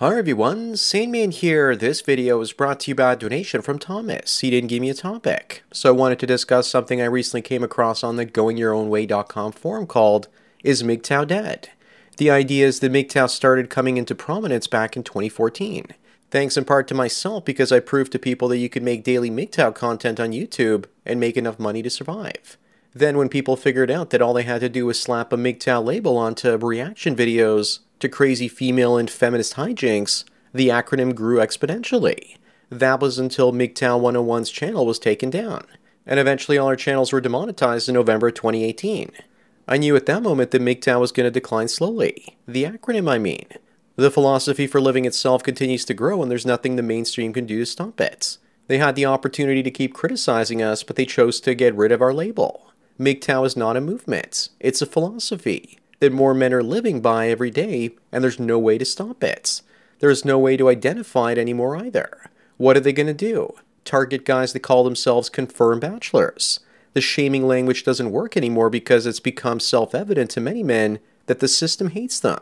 Hi everyone, Sandman here. This video is brought to you by a donation from Thomas. He didn't give me a topic, so I wanted to discuss something I recently came across on the goingyourownway.com forum called Is MGTOW Dead? The idea is that MGTOW started coming into prominence back in 2014. Thanks in part to myself because I proved to people that you could make daily MGTOW content on YouTube and make enough money to survive. Then when people figured out that all they had to do was slap a MGTOW label onto reaction videos to crazy female and feminist hijinks, the acronym grew exponentially. That was until MGTOW 101's channel was taken down, and eventually all our channels were demonetized in November 2018. I knew at that moment that MGTOW was going to decline slowly. The acronym, I mean. The philosophy for living itself continues to grow, and there's nothing the mainstream can do to stop it. They had the opportunity to keep criticizing us, but they chose to get rid of our label. MGTOW is not a movement, it's a philosophy that more men are living by every day, and there's no way to stop it. There's no way to identify it anymore either. What are they going to do? Target guys that call themselves confirmed bachelors. The shaming language doesn't work anymore because it's become self evident to many men that the system hates them.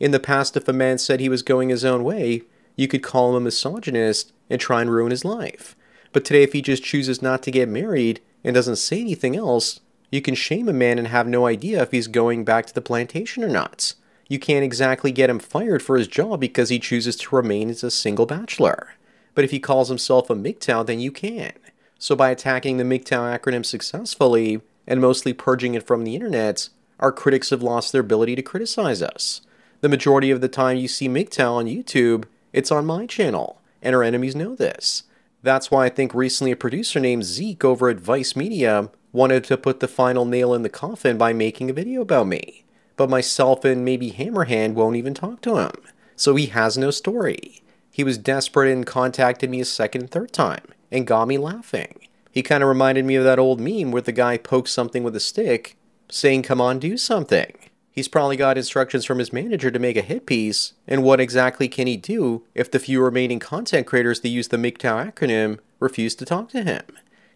In the past, if a man said he was going his own way, you could call him a misogynist and try and ruin his life. But today, if he just chooses not to get married and doesn't say anything else, you can shame a man and have no idea if he's going back to the plantation or not. You can't exactly get him fired for his job because he chooses to remain as a single bachelor. But if he calls himself a MGTOW, then you can. So by attacking the MGTOW acronym successfully, and mostly purging it from the internet, our critics have lost their ability to criticize us. The majority of the time you see MGTOW on YouTube, it's on my channel, and our enemies know this. That's why I think recently a producer named Zeke over at Vice Media wanted to put the final nail in the coffin by making a video about me. But myself and maybe Hammerhand won't even talk to him. So he has no story. He was desperate and contacted me a second and third time and got me laughing. He kind of reminded me of that old meme where the guy pokes something with a stick, saying, Come on, do something. He's probably got instructions from his manager to make a hit piece, and what exactly can he do if the few remaining content creators that use the MGTOW acronym refuse to talk to him?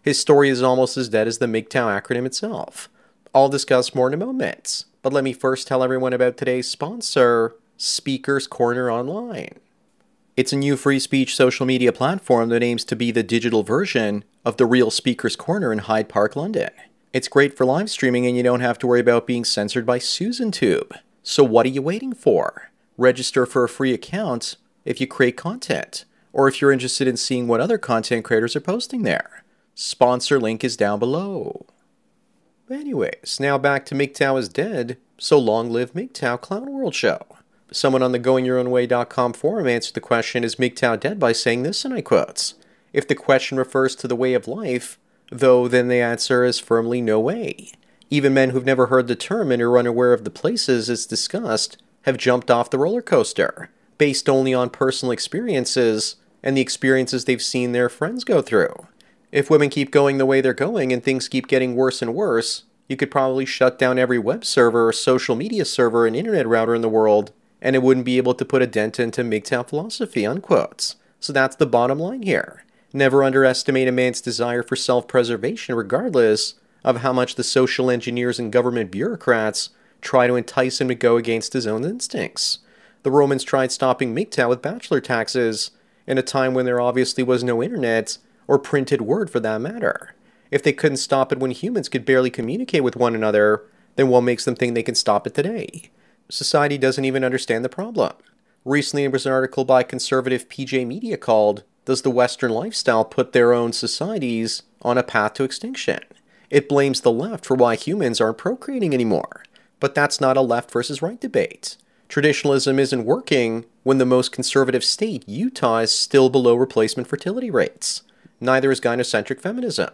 His story is almost as dead as the MGTOW acronym itself. I'll discuss more in a moment, but let me first tell everyone about today's sponsor, Speakers Corner Online. It's a new free speech social media platform that aims to be the digital version of the real Speakers Corner in Hyde Park, London. It's great for live streaming and you don't have to worry about being censored by SusanTube. So what are you waiting for? Register for a free account if you create content, or if you're interested in seeing what other content creators are posting there. Sponsor link is down below. Anyways, now back to MGTOW is dead, so long live MGTOW Clown World Show. Someone on the goingyourownway.com forum answered the question, is MGTOW dead, by saying this, and I quote, If the question refers to the way of life, though then the answer is firmly no way. Even men who've never heard the term and are unaware of the places it's discussed have jumped off the roller coaster, based only on personal experiences and the experiences they've seen their friends go through. If women keep going the way they're going and things keep getting worse and worse, you could probably shut down every web server or social media server and internet router in the world, and it wouldn't be able to put a dent into MGTOW philosophy, unquotes. So that's the bottom line here. Never underestimate a man's desire for self preservation, regardless of how much the social engineers and government bureaucrats try to entice him to go against his own instincts. The Romans tried stopping MGTOW with bachelor taxes in a time when there obviously was no internet or printed word for that matter. If they couldn't stop it when humans could barely communicate with one another, then what makes them think they can stop it today? Society doesn't even understand the problem. Recently, there was an article by conservative PJ Media called Does the Western Lifestyle Put Their Own Societies on a Path to Extinction? It blames the left for why humans aren't procreating anymore. But that's not a left versus right debate. Traditionalism isn't working when the most conservative state, Utah, is still below replacement fertility rates neither is gynocentric feminism.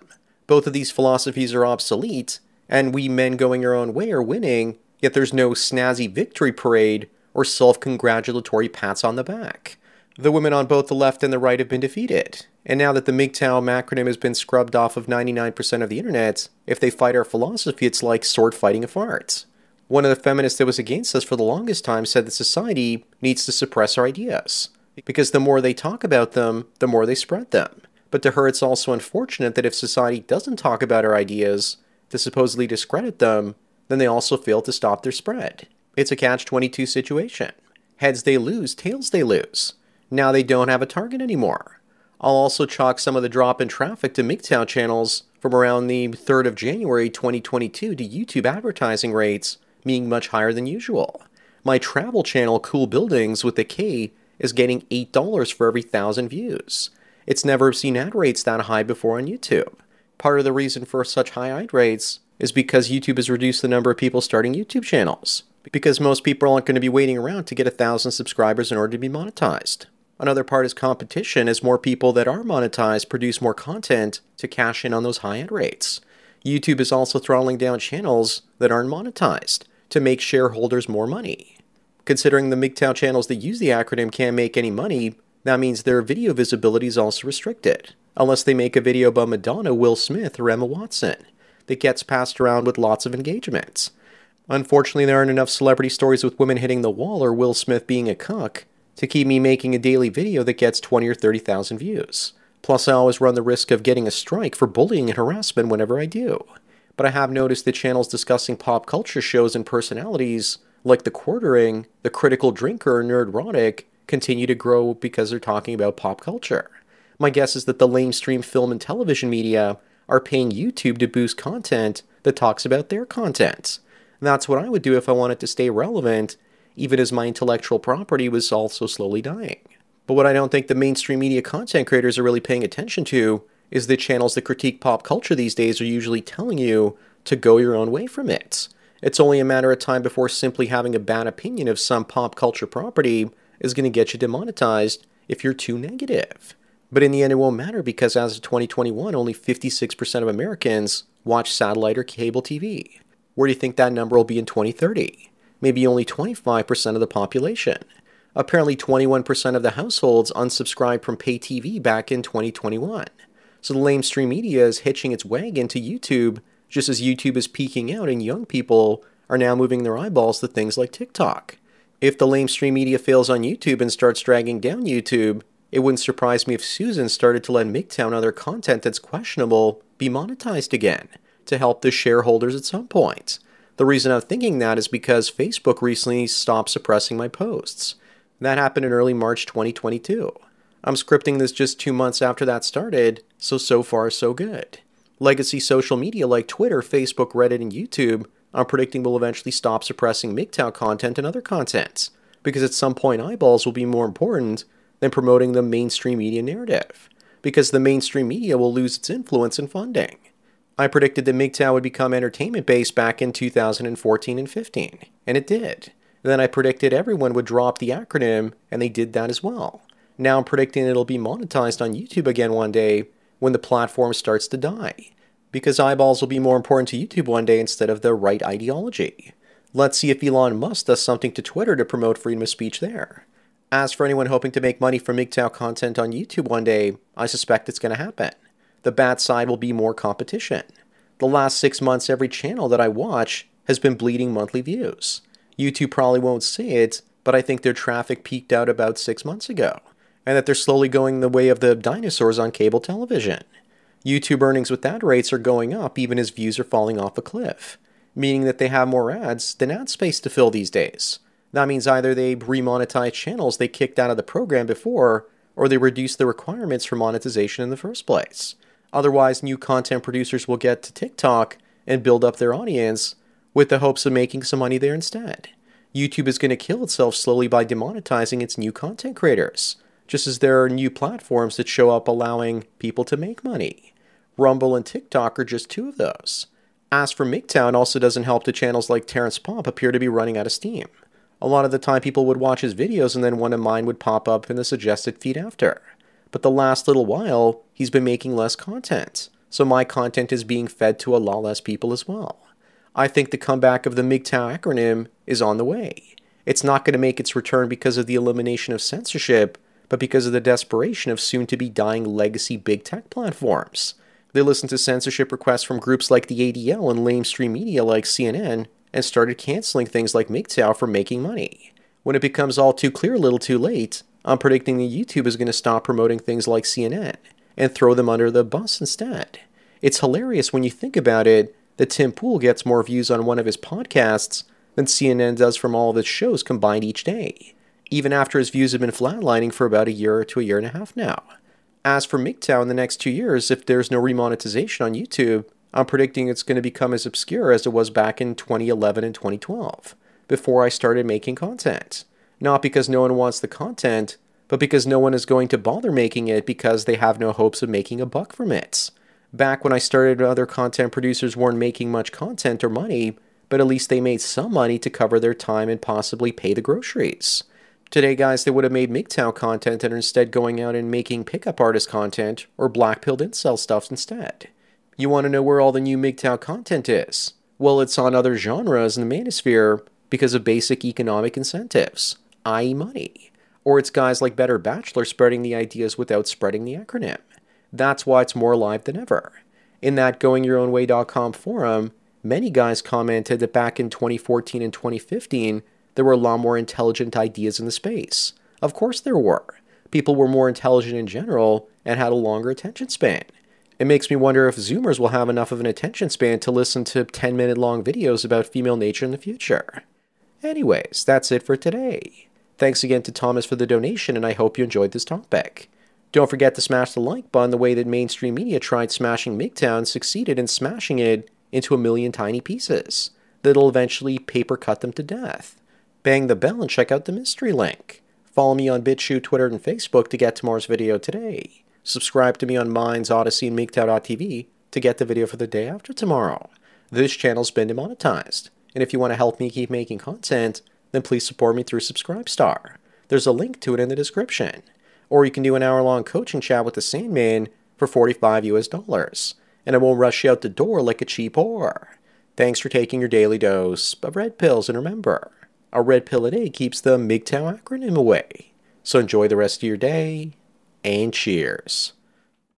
Both of these philosophies are obsolete, and we men going our own way are winning, yet there's no snazzy victory parade or self congratulatory pats on the back. The women on both the left and the right have been defeated. And now that the MGTOW acronym has been scrubbed off of 99% of the internet, if they fight our philosophy, it's like sword fighting a fart. One of the feminists that was against us for the longest time said that society needs to suppress our ideas. Because the more they talk about them, the more they spread them. But to her, it's also unfortunate that if society doesn't talk about our ideas to supposedly discredit them, then they also fail to stop their spread. It's a catch 22 situation. Heads they lose, tails they lose. Now they don't have a target anymore. I'll also chalk some of the drop in traffic to MGTOW channels from around the 3rd of January 2022 to YouTube advertising rates being much higher than usual. My travel channel, Cool Buildings with the K, is getting $8 for every thousand views. It's never seen ad rates that high before on YouTube. Part of the reason for such high ad rates is because YouTube has reduced the number of people starting YouTube channels. Because most people aren't going to be waiting around to get a thousand subscribers in order to be monetized. Another part is competition as more people that are monetized produce more content to cash in on those high ad rates. YouTube is also throttling down channels that aren't monetized to make shareholders more money. Considering the MGTOW channels that use the acronym can't make any money, that means their video visibility is also restricted, unless they make a video about Madonna, Will Smith, or Emma Watson that gets passed around with lots of engagements. Unfortunately, there aren't enough celebrity stories with women hitting the wall or Will Smith being a cuck to keep me making a daily video that gets 20 or 30,000 views. Plus, I always run the risk of getting a strike for bullying and harassment whenever I do. But I have noticed that channels discussing pop culture shows and personalities, like The Quartering, The Critical Drinker, or continue to grow because they're talking about pop culture. My guess is that the lamestream film and television media are paying YouTube to boost content that talks about their content. that's what I would do if I wanted to stay relevant, even as my intellectual property was also slowly dying. But what I don't think the mainstream media content creators are really paying attention to is the channels that critique pop culture these days are usually telling you to go your own way from it. It's only a matter of time before simply having a bad opinion of some pop culture property is going to get you demonetized if you're too negative. But in the end, it won't matter because as of 2021, only 56% of Americans watch satellite or cable TV. Where do you think that number will be in 2030? Maybe only 25% of the population. Apparently, 21% of the households unsubscribed from pay TV back in 2021. So the lamestream media is hitching its wagon to YouTube just as YouTube is peaking out and young people are now moving their eyeballs to things like TikTok. If the lamestream media fails on YouTube and starts dragging down YouTube, it wouldn't surprise me if Susan started to let MGTOW and other content that's questionable be monetized again to help the shareholders at some point. The reason I'm thinking that is because Facebook recently stopped suppressing my posts. That happened in early March 2022. I'm scripting this just two months after that started, so so far so good. Legacy social media like Twitter, Facebook, Reddit, and YouTube, I'm predicting will eventually stop suppressing MGTOW content and other content, because at some point eyeballs will be more important than promoting the mainstream media narrative, because the mainstream media will lose its influence and funding. I predicted that MGTOW would become entertainment based back in 2014 and 15, and it did. then I predicted everyone would drop the acronym, and they did that as well. Now I'm predicting it'll be monetized on YouTube again one day when the platform starts to die, because eyeballs will be more important to YouTube one day instead of the right ideology. Let's see if Elon Musk does something to Twitter to promote freedom of speech there. As for anyone hoping to make money from MGTOW content on YouTube one day, I suspect it's going to happen the bad side will be more competition. The last six months, every channel that I watch has been bleeding monthly views. YouTube probably won't see it, but I think their traffic peaked out about six months ago, and that they're slowly going the way of the dinosaurs on cable television. YouTube earnings with ad rates are going up even as views are falling off a cliff, meaning that they have more ads than ad space to fill these days. That means either they remonetize channels they kicked out of the program before, or they reduce the requirements for monetization in the first place. Otherwise, new content producers will get to TikTok and build up their audience with the hopes of making some money there instead. YouTube is going to kill itself slowly by demonetizing its new content creators, just as there are new platforms that show up allowing people to make money. Rumble and TikTok are just two of those. As for MGTOW also doesn't help that channels like Terrence Popp appear to be running out of steam. A lot of the time people would watch his videos and then one of mine would pop up in the suggested feed after but the last little while, he's been making less content. So my content is being fed to a lot less people as well. I think the comeback of the MGTOW acronym is on the way. It's not going to make its return because of the elimination of censorship, but because of the desperation of soon to be dying legacy big tech platforms. They listened to censorship requests from groups like the ADL and lamestream media like CNN and started canceling things like MGTOW for making money. When it becomes all too clear a little too late, I'm predicting that YouTube is going to stop promoting things like CNN and throw them under the bus instead. It's hilarious when you think about it that Tim Pool gets more views on one of his podcasts than CNN does from all of its shows combined each day, even after his views have been flatlining for about a year to a year and a half now. As for MGTOW in the next two years, if there's no remonetization on YouTube, I'm predicting it's going to become as obscure as it was back in 2011 and 2012, before I started making content. Not because no one wants the content, but because no one is going to bother making it because they have no hopes of making a buck from it. Back when I started, other content producers weren't making much content or money, but at least they made some money to cover their time and possibly pay the groceries. Today, guys, they would have made MGTOW content and are instead going out and making pickup artist content or black pilled incel stuff instead. You want to know where all the new MGTOW content is? Well, it's on other genres in the manosphere because of basic economic incentives, i.e., money. Or it's guys like Better Bachelor spreading the ideas without spreading the acronym. That's why it's more alive than ever. In that goingyourownway.com forum, many guys commented that back in 2014 and 2015, there were a lot more intelligent ideas in the space. Of course there were. People were more intelligent in general and had a longer attention span. It makes me wonder if Zoomers will have enough of an attention span to listen to 10 minute long videos about female nature in the future. Anyways, that's it for today. Thanks again to Thomas for the donation, and I hope you enjoyed this topic. Don't forget to smash the like button the way that mainstream media tried smashing MGTOW succeeded in smashing it into a million tiny pieces that'll eventually paper cut them to death. Bang the bell and check out the mystery link. Follow me on BitChute, Twitter, and Facebook to get tomorrow's video today. Subscribe to me on Minds, Odysee, and MGTOW.tv to get the video for the day after tomorrow. This channel's been demonetized, and if you want to help me keep making content, then please support me through Subscribestar. There's a link to it in the description. Or you can do an hour long coaching chat with the Sandman for 45 US dollars, and I won't rush you out the door like a cheap whore. Thanks for taking your daily dose of red pills, and remember, a red pill a day keeps the MGTOW acronym away. So enjoy the rest of your day, and cheers.